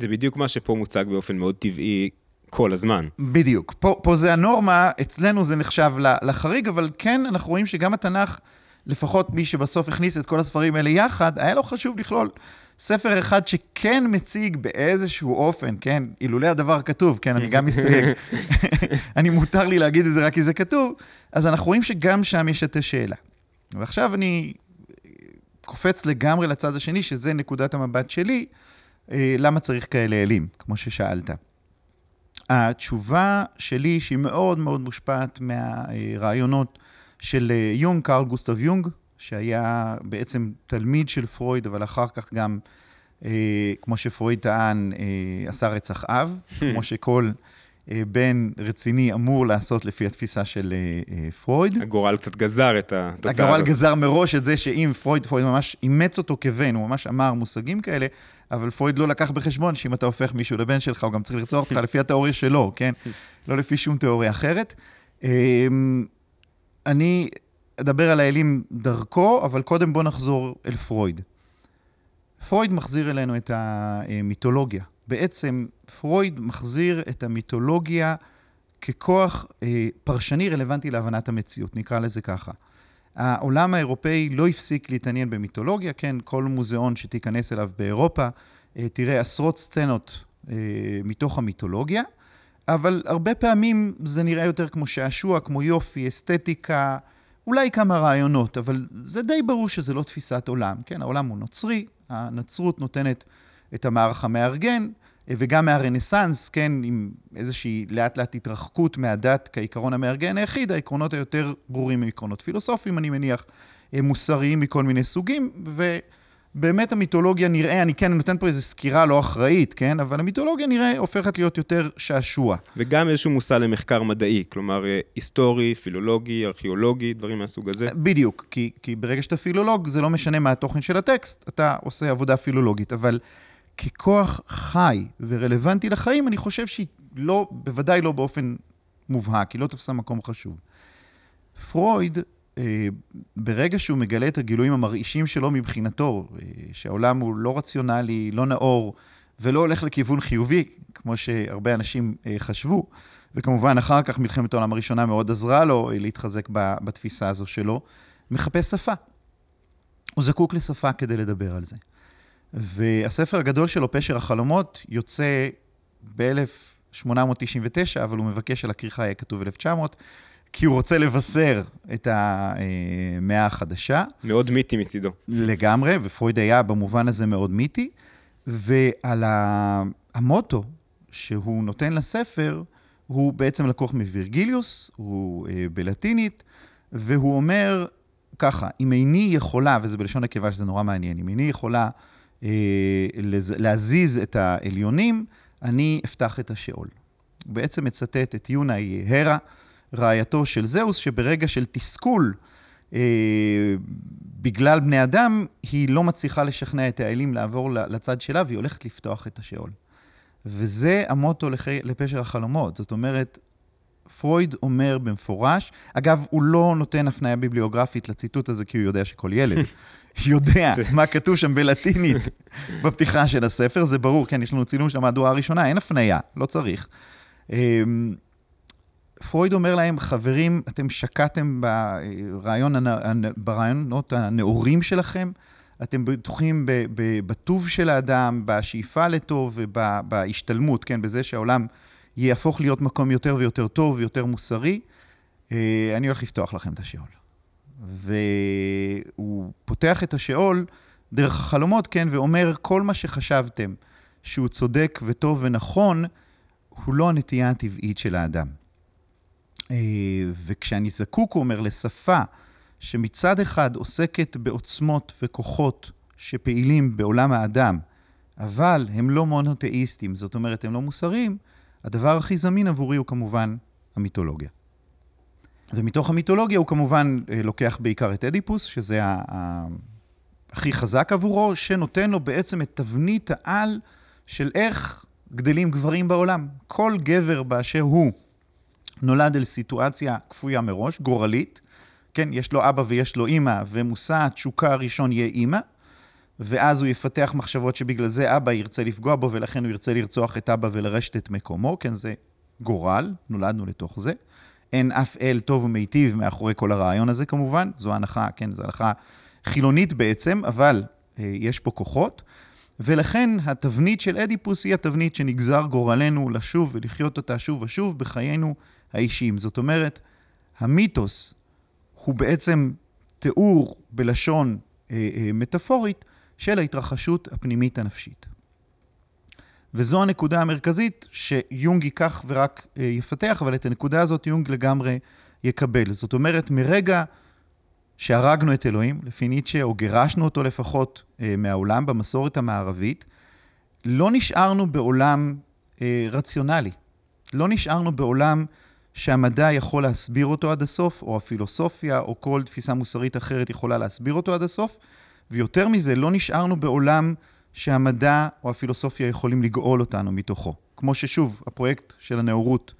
Speaker 1: זה בדיוק מה שפה מוצג באופן מאוד טבעי כל הזמן.
Speaker 2: בדיוק. פה, פה זה הנורמה, אצלנו זה נחשב לחריג, אבל כן, אנחנו רואים שגם התנ"ך, לפחות מי שבסוף הכניס את כל הספרים האלה יחד, היה לו חשוב לכלול ספר אחד שכן מציג באיזשהו אופן, כן, אילולא הדבר כתוב, כן, אני גם מסתייג, *laughs* *laughs* אני מותר לי להגיד את זה רק כי זה כתוב, אז אנחנו רואים שגם שם יש את השאלה. ועכשיו אני קופץ לגמרי לצד השני, שזה נקודת המבט שלי, אה, למה צריך כאלה אלים, כמו ששאלת. התשובה שלי, שהיא מאוד מאוד מושפעת מהרעיונות של אה, יונג, קרל גוסטב יונג, שהיה בעצם תלמיד של פרויד, אבל אחר כך גם, אה, כמו שפרויד טען, אה, עשה רצח אב, *laughs* כמו שכל אה, בן רציני אמור לעשות לפי התפיסה של אה, אה, פרויד.
Speaker 1: הגורל קצת גזר את התוצאה
Speaker 2: הזאת. הגורל גזר מראש את זה שאם פרויד, פרויד ממש אימץ אותו כבן, הוא ממש אמר מושגים כאלה, אבל פרויד לא לקח בחשבון שאם אתה הופך מישהו לבן שלך, הוא גם צריך לרצוח אותך לפי התיאוריה שלו, כן? *laughs* לא לפי שום תיאוריה אחרת. אני אדבר על האלים דרכו, אבל קודם בואו נחזור אל פרויד. פרויד מחזיר אלינו את המיתולוגיה. בעצם פרויד מחזיר את המיתולוגיה ככוח אה, פרשני רלוונטי להבנת המציאות, נקרא לזה ככה. העולם האירופאי לא הפסיק להתעניין במיתולוגיה, כן, כל מוזיאון שתיכנס אליו באירופה, אה, תראה עשרות סצנות אה, מתוך המיתולוגיה, אבל הרבה פעמים זה נראה יותר כמו שעשוע, כמו יופי, אסתטיקה, אולי כמה רעיונות, אבל זה די ברור שזה לא תפיסת עולם, כן, העולם הוא נוצרי, הנצרות נותנת את המערך המארגן, וגם מהרנסאנס, כן, עם איזושהי לאט לאט התרחקות מהדת כעיקרון המארגן היחיד, העקרונות היותר ברורים הם עקרונות פילוסופיים, אני מניח, מוסריים מכל מיני סוגים, ובאמת המיתולוגיה נראה, אני כן נותן פה איזו סקירה לא אחראית, כן, אבל המיתולוגיה נראה הופכת להיות יותר שעשוע.
Speaker 1: וגם איזשהו מושא למחקר מדעי, כלומר אה, היסטורי, פילולוגי, ארכיאולוגי, דברים מהסוג הזה.
Speaker 2: בדיוק, כי, כי ברגע שאתה פילולוג, זה לא משנה מה התוכן של הטקסט, אתה עושה עבודה פילולוגית, אבל... ככוח חי ורלוונטי לחיים, אני חושב שהיא לא, בוודאי לא באופן מובהק, היא לא תפסה מקום חשוב. פרויד, אה, ברגע שהוא מגלה את הגילויים המרעישים שלו מבחינתו, אה, שהעולם הוא לא רציונלי, לא נאור, ולא הולך לכיוון חיובי, כמו שהרבה אנשים אה, חשבו, וכמובן אחר כך מלחמת העולם הראשונה מאוד עזרה לו להתחזק בתפיסה הזו שלו. מחפש שפה. הוא זקוק לשפה כדי לדבר על זה. והספר הגדול שלו, פשר החלומות, יוצא ב-1899, אבל הוא מבקש על הכריכה יהיה כתוב 1900, כי הוא רוצה לבשר את המאה החדשה.
Speaker 1: מאוד מיתי מצידו.
Speaker 2: לגמרי, ופרויד היה במובן הזה מאוד מיתי. ועל המוטו שהוא נותן לספר, הוא בעצם לקוח מווירגיליוס, הוא אה, בלטינית, והוא אומר ככה, אם איני יכולה, וזה בלשון נקבה שזה נורא מעניין, אם איני יכולה אה, להזיז את העליונים, אני אפתח את השאול. הוא בעצם מצטט את יונה הרה, רעייתו של זהוס, שברגע של תסכול אה, בגלל בני אדם, היא לא מצליחה לשכנע את האלים לעבור לצד שלה, והיא הולכת לפתוח את השאול. וזה המוטו לח... לפשר החלומות. זאת אומרת, פרויד אומר במפורש, אגב, הוא לא נותן הפניה ביבליוגרפית לציטוט הזה, כי הוא יודע שכל ילד *laughs* *laughs* יודע מה כתוב שם בלטינית *laughs* בפתיחה של הספר, זה ברור, כן, יש לנו צילום של המהדורה הראשונה, אין הפניה, לא צריך. פרויד אומר להם, חברים, אתם שקעתם ברעיון, ברעיונות הנאורים שלכם, אתם בטוחים בטוב של האדם, בשאיפה לטוב ובהשתלמות, כן, בזה שהעולם יהפוך להיות מקום יותר ויותר טוב ויותר מוסרי. אה, אני הולך לפתוח לכם את השאול. והוא פותח את השאול דרך החלומות, כן, ואומר, כל מה שחשבתם שהוא צודק וטוב ונכון, הוא לא הנטייה הטבעית של האדם. אה, וכשאני זקוק, הוא אומר, לשפה שמצד אחד עוסקת בעוצמות וכוחות שפעילים בעולם האדם, אבל הם לא מונותאיסטים, זאת אומרת, הם לא מוסריים, הדבר הכי זמין עבורי הוא כמובן המיתולוגיה. ומתוך המיתולוגיה הוא כמובן אה, לוקח בעיקר את אדיפוס, שזה ה- ה- הכי חזק עבורו, שנותן לו בעצם את תבנית העל של איך גדלים גברים בעולם. כל גבר באשר הוא נולד אל סיטואציה כפויה מראש, גורלית, כן, יש לו אבא ויש לו אימא, ומושא התשוקה הראשון יהיה אימא, ואז הוא יפתח מחשבות שבגלל זה אבא ירצה לפגוע בו, ולכן הוא ירצה לרצוח את אבא ולרשת את מקומו, כן, זה גורל, נולדנו לתוך זה. אין אף אל טוב ומיטיב מאחורי כל הרעיון הזה כמובן, זו הנחה, כן, זו הנחה חילונית בעצם, אבל אה, יש פה כוחות. ולכן התבנית של אדיפוס היא התבנית שנגזר גורלנו לשוב ולחיות אותה שוב ושוב בחיינו האישיים. זאת אומרת, המיתוס הוא בעצם תיאור בלשון אה, אה, מטאפורית של ההתרחשות הפנימית הנפשית. וזו הנקודה המרכזית שיונג ייקח ורק אה, יפתח, אבל את הנקודה הזאת יונג לגמרי יקבל. זאת אומרת, מרגע שהרגנו את אלוהים, לפי ניטשה, או גירשנו אותו לפחות אה, מהעולם במסורת המערבית, לא נשארנו בעולם אה, רציונלי. לא נשארנו בעולם שהמדע יכול להסביר אותו עד הסוף, או הפילוסופיה, או כל תפיסה מוסרית אחרת יכולה להסביר אותו עד הסוף, ויותר מזה, לא נשארנו בעולם שהמדע או הפילוסופיה יכולים לגאול אותנו מתוכו. כמו ששוב, הפרויקט של הנאורות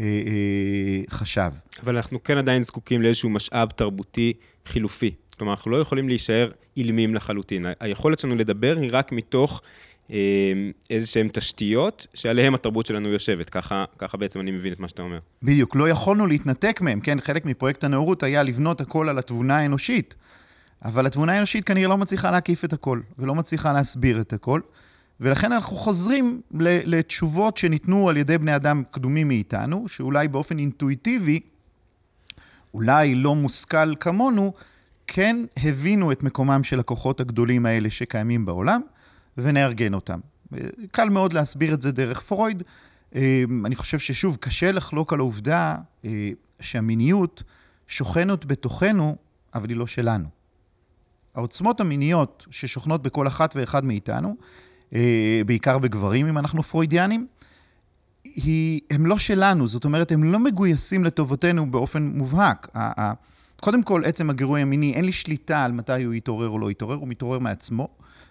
Speaker 2: אה, אה, חשב.
Speaker 1: אבל אנחנו כן עדיין זקוקים לאיזשהו משאב תרבותי חילופי. כלומר, אנחנו לא יכולים להישאר אילמים לחלוטין. היכולת שלנו לדבר היא רק מתוך איזה שהן תשתיות שעליהן התרבות שלנו יושבת. ככה, ככה בעצם אני מבין את מה שאתה אומר.
Speaker 2: בדיוק, לא יכולנו להתנתק מהם, כן? חלק מפרויקט הנאורות היה לבנות הכל על התבונה האנושית. אבל התבונה האנושית כנראה לא מצליחה להקיף את הכל, ולא מצליחה להסביר את הכל. ולכן אנחנו חוזרים לתשובות שניתנו על ידי בני אדם קדומים מאיתנו, שאולי באופן אינטואיטיבי, אולי לא מושכל כמונו, כן הבינו את מקומם של הכוחות הגדולים האלה שקיימים בעולם, ונארגן אותם. קל מאוד להסביר את זה דרך פרויד. אמ, אני חושב ששוב, קשה לחלוק על העובדה אה, שהמיניות שוכנת בתוכנו, אבל היא לא שלנו. העוצמות המיניות ששוכנות בכל אחת ואחד מאיתנו, אה, בעיקר בגברים, אם אנחנו פרוידיאנים, הם לא שלנו, זאת אומרת, הם לא מגויסים לטובתנו באופן מובהק. קודם כל, עצם הגירוי המיני, אין לי שליטה על מתי הוא יתעורר או לא יתעורר, הוא מתעורר מעצמו,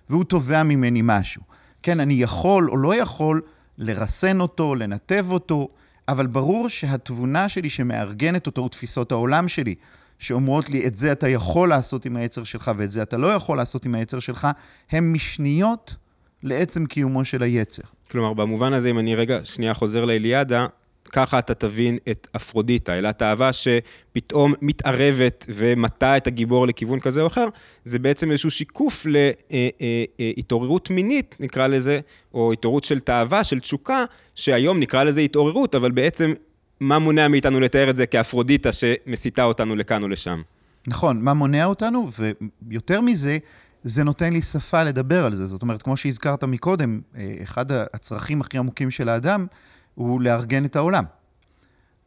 Speaker 2: והוא תובע ממני משהו. כן, אני יכול או לא יכול לרסן אותו, לנתב אותו, אבל ברור שהתבונה שלי שמארגנת אותו, ותפיסות העולם שלי, שאומרות לי, את זה אתה יכול לעשות עם היצר שלך ואת זה אתה לא יכול לעשות עם היצר שלך, הן משניות לעצם קיומו של היצר.
Speaker 1: כלומר, במובן הזה, אם אני רגע שנייה חוזר לאליאדה, ככה אתה תבין את אפרודיטה, אלא את האהבה שפתאום מתערבת ומטה את הגיבור לכיוון כזה או אחר, זה בעצם איזשהו שיקוף להתעוררות מינית, נקרא לזה, או התעוררות של תאווה, של תשוקה, שהיום נקרא לזה התעוררות, אבל בעצם מה מונע מאיתנו לתאר את זה כאפרודיטה שמסיתה אותנו לכאן או לשם?
Speaker 2: נכון, מה מונע אותנו, ויותר מזה, זה נותן לי שפה לדבר על זה. זאת אומרת, כמו שהזכרת מקודם, אה, אחד הצרכים הכי עמוקים של האדם הוא לארגן את העולם.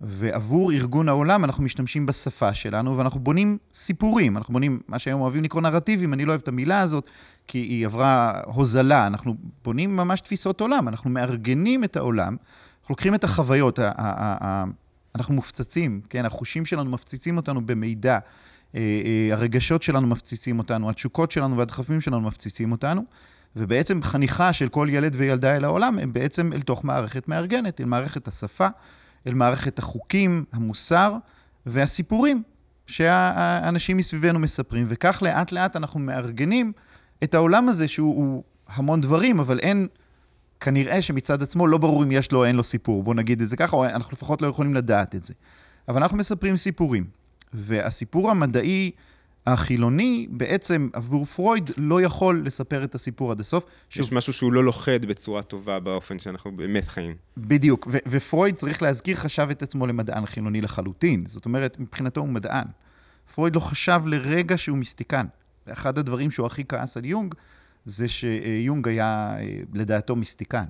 Speaker 2: ועבור ארגון העולם אנחנו משתמשים בשפה שלנו, ואנחנו בונים סיפורים. אנחנו בונים מה שהיום אוהבים לקרוא נרטיבים, אני לא אוהב את המילה הזאת, כי היא עברה הוזלה. אנחנו בונים ממש תפיסות עולם, אנחנו מארגנים את העולם, אנחנו לוקחים את החוויות, אנחנו מופצצים, כן? החושים שלנו מפציצים אותנו במידע. אה, אה, הרגשות שלנו מפציצים אותנו, התשוקות שלנו והדחפים שלנו מפציצים אותנו, ובעצם חניכה של כל ילד וילדה אל העולם הם בעצם אל תוך מערכת מארגנת, אל מערכת השפה, אל מערכת החוקים, המוסר והסיפורים שהאנשים מסביבנו מספרים, וכך לאט לאט אנחנו מארגנים את העולם הזה שהוא המון דברים, אבל אין, כנראה שמצד עצמו לא ברור אם יש לו או אין לו סיפור, בואו נגיד את זה ככה, או אנחנו לפחות לא יכולים לדעת את זה. אבל אנחנו מספרים סיפורים. והסיפור המדעי החילוני, בעצם עבור פרויד, לא יכול לספר את הסיפור עד הסוף.
Speaker 1: יש שוב, משהו שהוא לא לוכד בצורה טובה באופן שאנחנו באמת חיים.
Speaker 2: בדיוק, ו- ופרויד, צריך להזכיר, חשב את עצמו למדען חילוני לחלוטין. זאת אומרת, מבחינתו הוא מדען. פרויד לא חשב לרגע שהוא מיסטיקן. אחד הדברים שהוא הכי כעס על יונג, זה שיונג היה, לדעתו, מיסטיקן.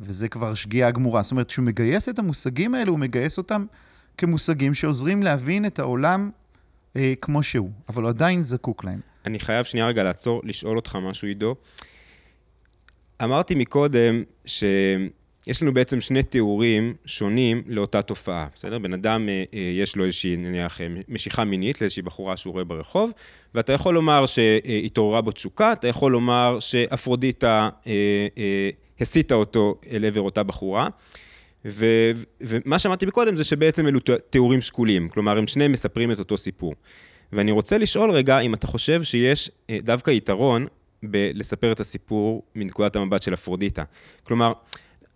Speaker 2: וזה כבר שגיאה גמורה. זאת אומרת, כשהוא מגייס את המושגים האלה, הוא מגייס אותם כמושגים שעוזרים להבין את העולם אה, כמו שהוא, אבל הוא עדיין זקוק להם.
Speaker 1: אני חייב שנייה רגע לעצור, לשאול אותך משהו, עידו. אמרתי מקודם שיש לנו בעצם שני תיאורים שונים לאותה תופעה, בסדר? בן אדם, אה, אה, יש לו איזושהי, נניח, אה, משיכה מינית לאיזושהי בחורה שהוא רואה ברחוב, ואתה יכול לומר שהתעוררה בו תשוקה, אתה יכול לומר שאפרודיטה הסיטה אותו אל עבר אותה בחורה. ו, ומה שאמרתי מקודם זה שבעצם אלו תיאורים שקולים, כלומר הם שניהם מספרים את אותו סיפור. ואני רוצה לשאול רגע אם אתה חושב שיש אה, דווקא יתרון בלספר את הסיפור מנקודת המבט של אפרודיטה. כלומר,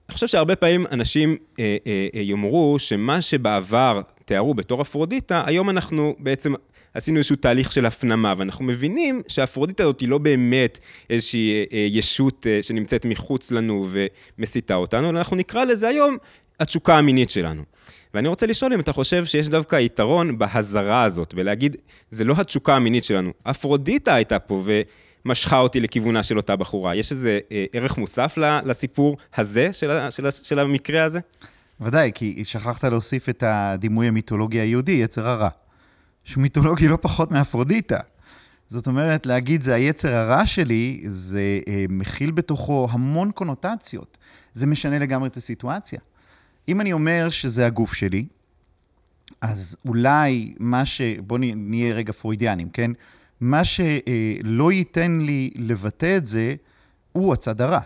Speaker 1: אני חושב שהרבה פעמים אנשים אה, אה, אה, יאמרו שמה שבעבר תיארו בתור אפרודיטה, היום אנחנו בעצם עשינו איזשהו תהליך של הפנמה, ואנחנו מבינים שהאפרודיטה הזאת היא לא באמת איזושהי אה, אה, ישות אה, שנמצאת מחוץ לנו ומסיתה אותנו, אלא אנחנו נקרא לזה היום התשוקה המינית שלנו. ואני רוצה לשאול אם אתה חושב שיש דווקא יתרון בהזרה הזאת, ולהגיד, זה לא התשוקה המינית שלנו, אפרודיטה הייתה פה ומשכה אותי לכיוונה של אותה בחורה. יש איזה ערך מוסף לסיפור הזה, של, של, של המקרה הזה?
Speaker 2: ודאי, כי שכחת להוסיף את הדימוי המיתולוגי היהודי, יצר הרע. שהוא מיתולוגי לא פחות מאפרודיטה. זאת אומרת, להגיד זה היצר הרע שלי, זה אה, מכיל בתוכו המון קונוטציות. זה משנה לגמרי את הסיטואציה. אם אני אומר שזה הגוף שלי, אז אולי מה ש... בואו נהיה רגע פרוידיאנים, כן? מה שלא ייתן לי לבטא את זה, הוא הצד הרע.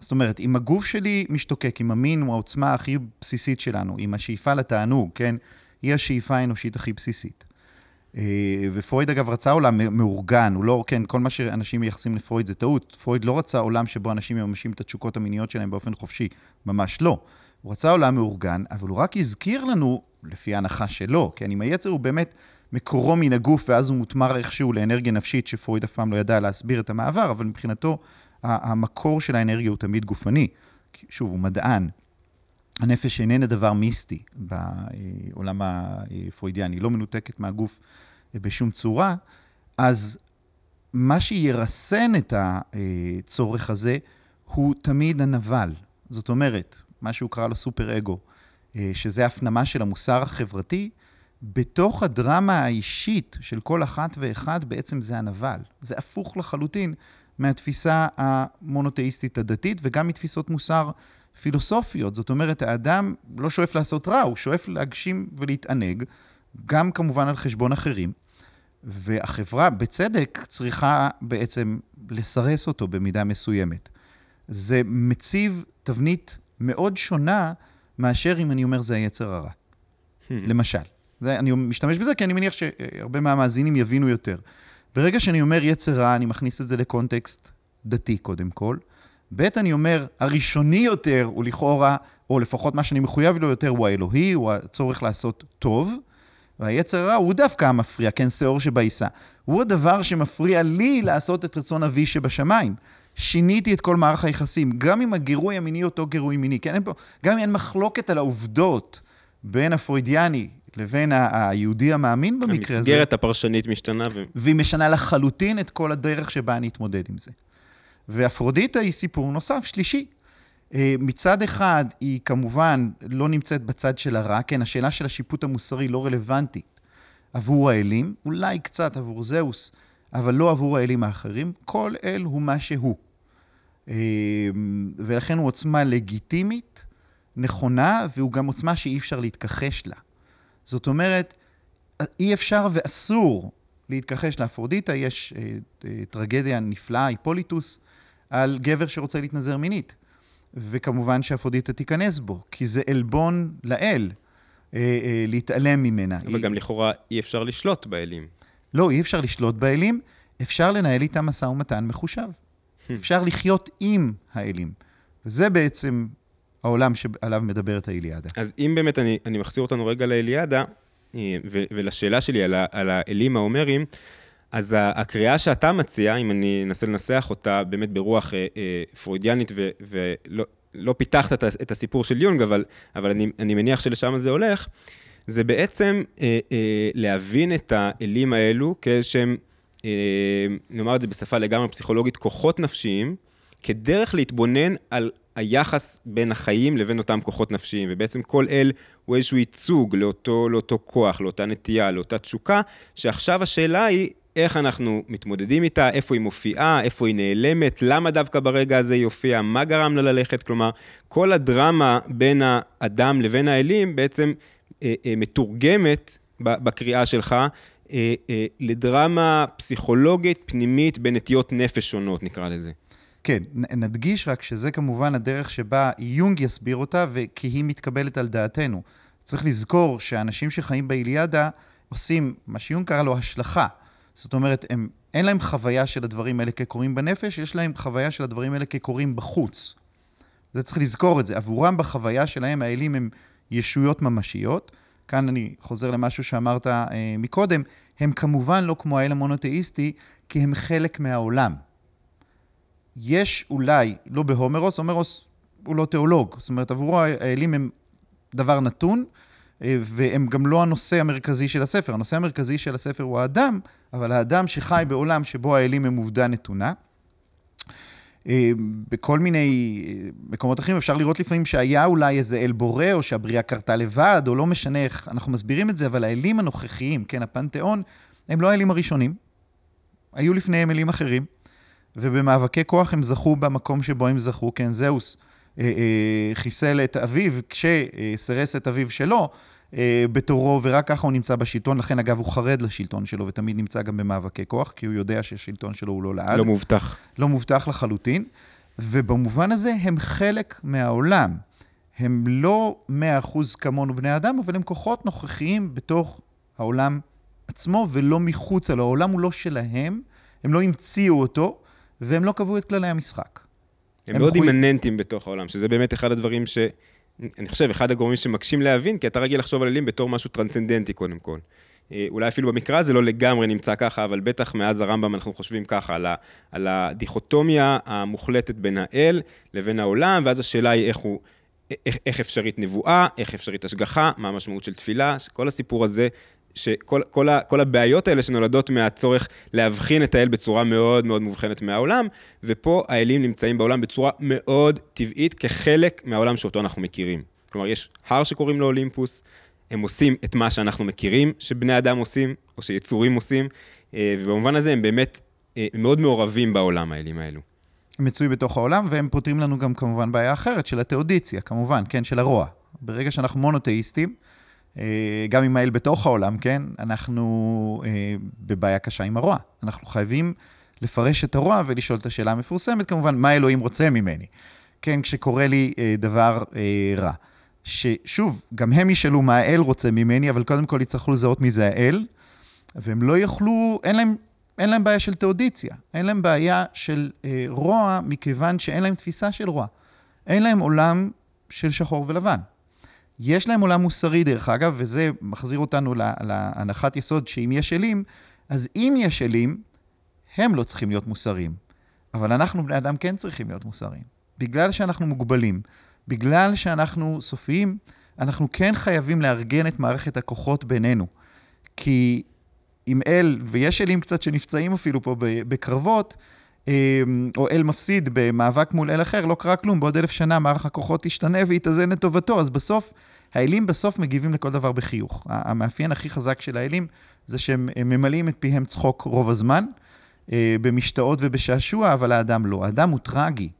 Speaker 2: זאת אומרת, אם הגוף שלי משתוקק, אם המין הוא העוצמה הכי בסיסית שלנו, אם השאיפה לתענוג, כן? היא השאיפה האנושית הכי בסיסית. אה, ופרויד אגב רצה עולם מאורגן, הוא לא, כן, כל מה שאנשים מייחסים לפרויד זה טעות. פרויד לא רצה עולם שבו אנשים מממשים את התשוקות המיניות שלהם באופן חופשי, ממש לא. הוא רצה עולם מאורגן, אבל הוא רק הזכיר לנו, לפי ההנחה שלו, כן, אם היצר הוא באמת מקורו מן הגוף, ואז הוא מותמר איכשהו לאנרגיה נפשית, שפרויד אף פעם לא ידע להסביר את המעבר, אבל מבחינתו, המקור של האנרגיה הוא תמיד גופני. שוב, הוא מדען. הנפש איננה דבר מיסטי בעולם הפרוידיאני, לא מנותקת מהגוף בשום צורה, אז מה שירסן את הצורך הזה הוא תמיד הנבל. זאת אומרת, מה שהוא קרא לו סופר אגו, שזה הפנמה של המוסר החברתי, בתוך הדרמה האישית של כל אחת ואחד בעצם זה הנבל. זה הפוך לחלוטין מהתפיסה המונותאיסטית הדתית וגם מתפיסות מוסר פילוסופיות. זאת אומרת, האדם לא שואף לעשות רע, הוא שואף להגשים ולהתענג, גם כמובן על חשבון אחרים. והחברה, בצדק, צריכה בעצם לסרס אותו במידה מסוימת. זה מציב תבנית מאוד שונה מאשר אם אני אומר זה היצר הרע. Hmm. למשל. זה, אני משתמש בזה כי אני מניח שהרבה מהמאזינים יבינו יותר. ברגע שאני אומר יצר רע, אני מכניס את זה לקונטקסט דתי קודם כל, ב', אני אומר, הראשוני יותר הוא לכאורה, או לפחות מה שאני מחויב לו יותר, הוא האלוהי, הוא הצורך לעשות טוב, והיצר הרע הוא דווקא המפריע, כן, שאור שבעיסה. הוא הדבר שמפריע לי לעשות את רצון אבי שבשמיים. שיניתי את כל מערך היחסים, גם אם הגירוי המיני אותו גירוי מיני, כן, אין פה, גם אם אין מחלוקת על העובדות בין הפרוידיאני לבין היהודי המאמין במקרה
Speaker 1: הזה. המסגרת הפרשנית משתנה. ו...
Speaker 2: והיא משנה לחלוטין את כל הדרך שבה אני אתמודד עם זה. ואפרודיטה היא סיפור נוסף, שלישי. אה, מצד אחד, היא כמובן לא נמצאת בצד של הרע, כן, השאלה של השיפוט המוסרי לא רלוונטית עבור האלים, אולי קצת עבור זהוס, אבל לא עבור האלים האחרים. כל אל הוא מה שהוא. אה, ולכן הוא עוצמה לגיטימית, נכונה, והוא גם עוצמה שאי אפשר להתכחש לה. זאת אומרת, אי אפשר ואסור להתכחש לאפרודיטה. יש אה, טרגדיה נפלאה, היפוליטוס, על גבר שרוצה להתנזר מינית. וכמובן שאפרודיטה תיכנס בו, כי זה עלבון לאל, אה, אה, להתעלם ממנה.
Speaker 1: אבל היא... גם לכאורה אי אפשר לשלוט באלים.
Speaker 2: לא, אי אפשר לשלוט באלים, אפשר לנהל איתם משא ומתן מחושב. אפשר לחיות עם האלים. וזה בעצם העולם שעליו מדברת האיליאדה.
Speaker 1: אז אם באמת אני, אני מחזיר אותנו רגע לאיליאדה, אה, ו- ולשאלה שלי על, ה- על האלים ההומרים, אז הקריאה שאתה מציע, אם אני אנסה לנסח אותה באמת ברוח אה, אה, פרוידיאנית, ולא לא פיתחת את, את הסיפור של יונג, אבל, אבל אני, אני מניח שלשם זה הולך, זה בעצם אה, אה, להבין את האלים האלו כאיזשהם, אה, נאמר את זה בשפה לגמרי פסיכולוגית, כוחות נפשיים, כדרך להתבונן על היחס בין החיים לבין אותם כוחות נפשיים, ובעצם כל אל הוא איזשהו ייצוג לאותו, לאותו כוח, לאותה נטייה, לאותה תשוקה, שעכשיו השאלה היא איך אנחנו מתמודדים איתה, איפה היא מופיעה, איפה היא נעלמת, למה דווקא ברגע הזה היא הופיעה, מה גרם לה ללכת, כלומר, כל הדרמה בין האדם לבין האלים בעצם אה, אה, מתורגמת בקריאה שלך אה, אה, לדרמה פסיכולוגית פנימית בנטיות נפש שונות, נקרא לזה.
Speaker 2: כן, נדגיש רק שזה כמובן הדרך שבה יונג יסביר אותה, וכי היא מתקבלת על דעתנו. צריך לזכור שאנשים שחיים באיליאדה עושים מה שיונג קרא לו השלכה. זאת אומרת, הם, אין להם חוויה של הדברים האלה כקורים בנפש, יש להם חוויה של הדברים האלה כקורים בחוץ. זה צריך לזכור את זה. עבורם בחוויה שלהם האלים הם ישויות ממשיות. כאן אני חוזר למשהו שאמרת אה, מקודם, הם כמובן לא כמו האל המונותאיסטי, כי הם חלק מהעולם. יש אולי, לא בהומרוס, הומרוס הוא לא תיאולוג, זאת אומרת, עבורו האלים הם דבר נתון, והם גם לא הנושא המרכזי של הספר. הנושא המרכזי של הספר הוא האדם, אבל האדם שחי בעולם שבו האלים הם עובדה נתונה. אה, בכל מיני אה, מקומות אחרים אפשר לראות לפעמים שהיה אולי איזה אל בורא, או שהבריאה קרתה לבד, או לא משנה איך אנחנו מסבירים את זה, אבל האלים הנוכחיים, כן, הפנתיאון, הם לא האלים הראשונים. היו לפניהם אלים אחרים. ובמאבקי כוח הם זכו במקום שבו הם זכו, כן, זהוס אה, אה, חיסל את אביו כשסירס את אביו שלו אה, בתורו, ורק ככה הוא נמצא בשלטון, לכן אגב הוא חרד לשלטון שלו ותמיד נמצא גם במאבקי כוח, כי הוא יודע שהשלטון שלו הוא לא לעד.
Speaker 1: לא מובטח.
Speaker 2: לא מובטח לחלוטין, ובמובן הזה הם חלק מהעולם. הם לא 100% כמונו בני אדם, אבל הם כוחות נוכחיים בתוך העולם עצמו ולא מחוצה לו. העולם הוא לא שלהם, הם לא המציאו אותו, והם לא קבעו את כללי המשחק.
Speaker 1: הם, מאוד מחוי... אימננטים בתוך העולם, שזה באמת אחד הדברים ש... אני חושב, אחד הגורמים שמקשים להבין, כי אתה רגיל לחשוב על אלים בתור משהו טרנסצנדנטי קודם כל. אה, אולי אפילו במקרא הזה לא לגמרי נמצא ככה, אבל בטח מאז הרמב"ם אנחנו חושבים ככה, על, ה, על הדיכוטומיה המוחלטת בין האל לבין העולם, ואז השאלה היא איך הוא, איך, איך אפשרית נבואה, איך אפשרית השגחה, מה המשמעות של תפילה, כל הסיפור הזה שכל כל ה, כל הבעיות האלה שנולדות מהצורך להבחין את האל בצורה מאוד מאוד מובחנת מהעולם, ופה האלים נמצאים בעולם בצורה מאוד טבעית כחלק מהעולם שאותו אנחנו מכירים. כלומר, יש הר שקוראים לו אולימפוס, הם עושים את מה שאנחנו מכירים שבני אדם עושים, או שיצורים עושים, אה, ובמובן הזה הם באמת אה, מאוד מעורבים בעולם, האלים האלו.
Speaker 2: הם מצוי בתוך העולם, והם פותרים לנו גם כמובן בעיה אחרת של התאודיציה, כמובן, כן, של הרוע. ברגע שאנחנו מונותאיסטים, גם עם האל בתוך העולם, כן? אנחנו אה, בבעיה קשה עם הרוע. אנחנו חייבים לפרש את הרוע ולשאול את השאלה המפורסמת, כמובן, מה אלוהים רוצה ממני? כן, כשקורה לי אה, דבר רע. ששוב, גם הם ישאלו מה האל רוצה ממני, אבל קודם כל יצטרכו לזהות מי זה האל, והם לא יוכלו, אין להם, אין להם בעיה של תאודיציה, אין להם בעיה של אה, רוע, מכיוון שאין להם תפיסה של רוע. אין להם עולם של שחור ולבן. יש להם עולם מוסרי, דרך אגב, וזה מחזיר אותנו להנחת יסוד שאם יש אלים, אז אם יש אלים, הם לא צריכים להיות מוסריים. אבל אנחנו, בני אדם, כן צריכים להיות מוסריים. בגלל שאנחנו מוגבלים, בגלל שאנחנו סופיים, אנחנו כן חייבים לארגן את מערכת הכוחות בינינו. כי אם אל, ויש אלים קצת שנפצעים אפילו פה בקרבות, או אל מפסיד במאבק מול אל אחר, לא קרה כלום, בעוד אלף שנה מערך הכוחות ישתנה ויתאזן לטובתו, אז בסוף, האלים בסוף מגיבים לכל דבר בחיוך. המאפיין הכי חזק של האלים זה שהם ממלאים את פיהם צחוק רוב הזמן, אה, במשתאות ובשעשוע, אבל האדם לא. האדם הוא טרגי,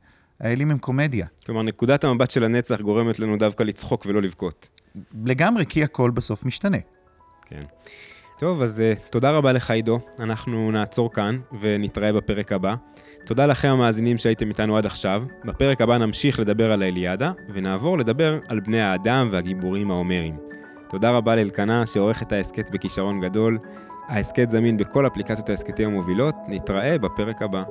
Speaker 2: האלים הם קומדיה.
Speaker 1: כלומר, נקודת המבט של הנצח גורמת לנו דווקא לצחוק ולא לבכות.
Speaker 2: לגמרי, כי הכל בסוף משתנה.
Speaker 1: כן. טוב, אז uh, תודה רבה לך, עידו. אנחנו נעצור כאן ונתראה בפרק הבא. תודה לכם המאזינים שהייתם איתנו עד עכשיו. בפרק הבא נמשיך לדבר על האליאדה, ונעבור לדבר על בני האדם והגיבורים ההומרים. תודה רבה לאלקנה שעורך את ההסכת בכישרון גדול. ההסכת זמין בכל אפליקציות ההסכתים המובילות. נתראה בפרק הבא.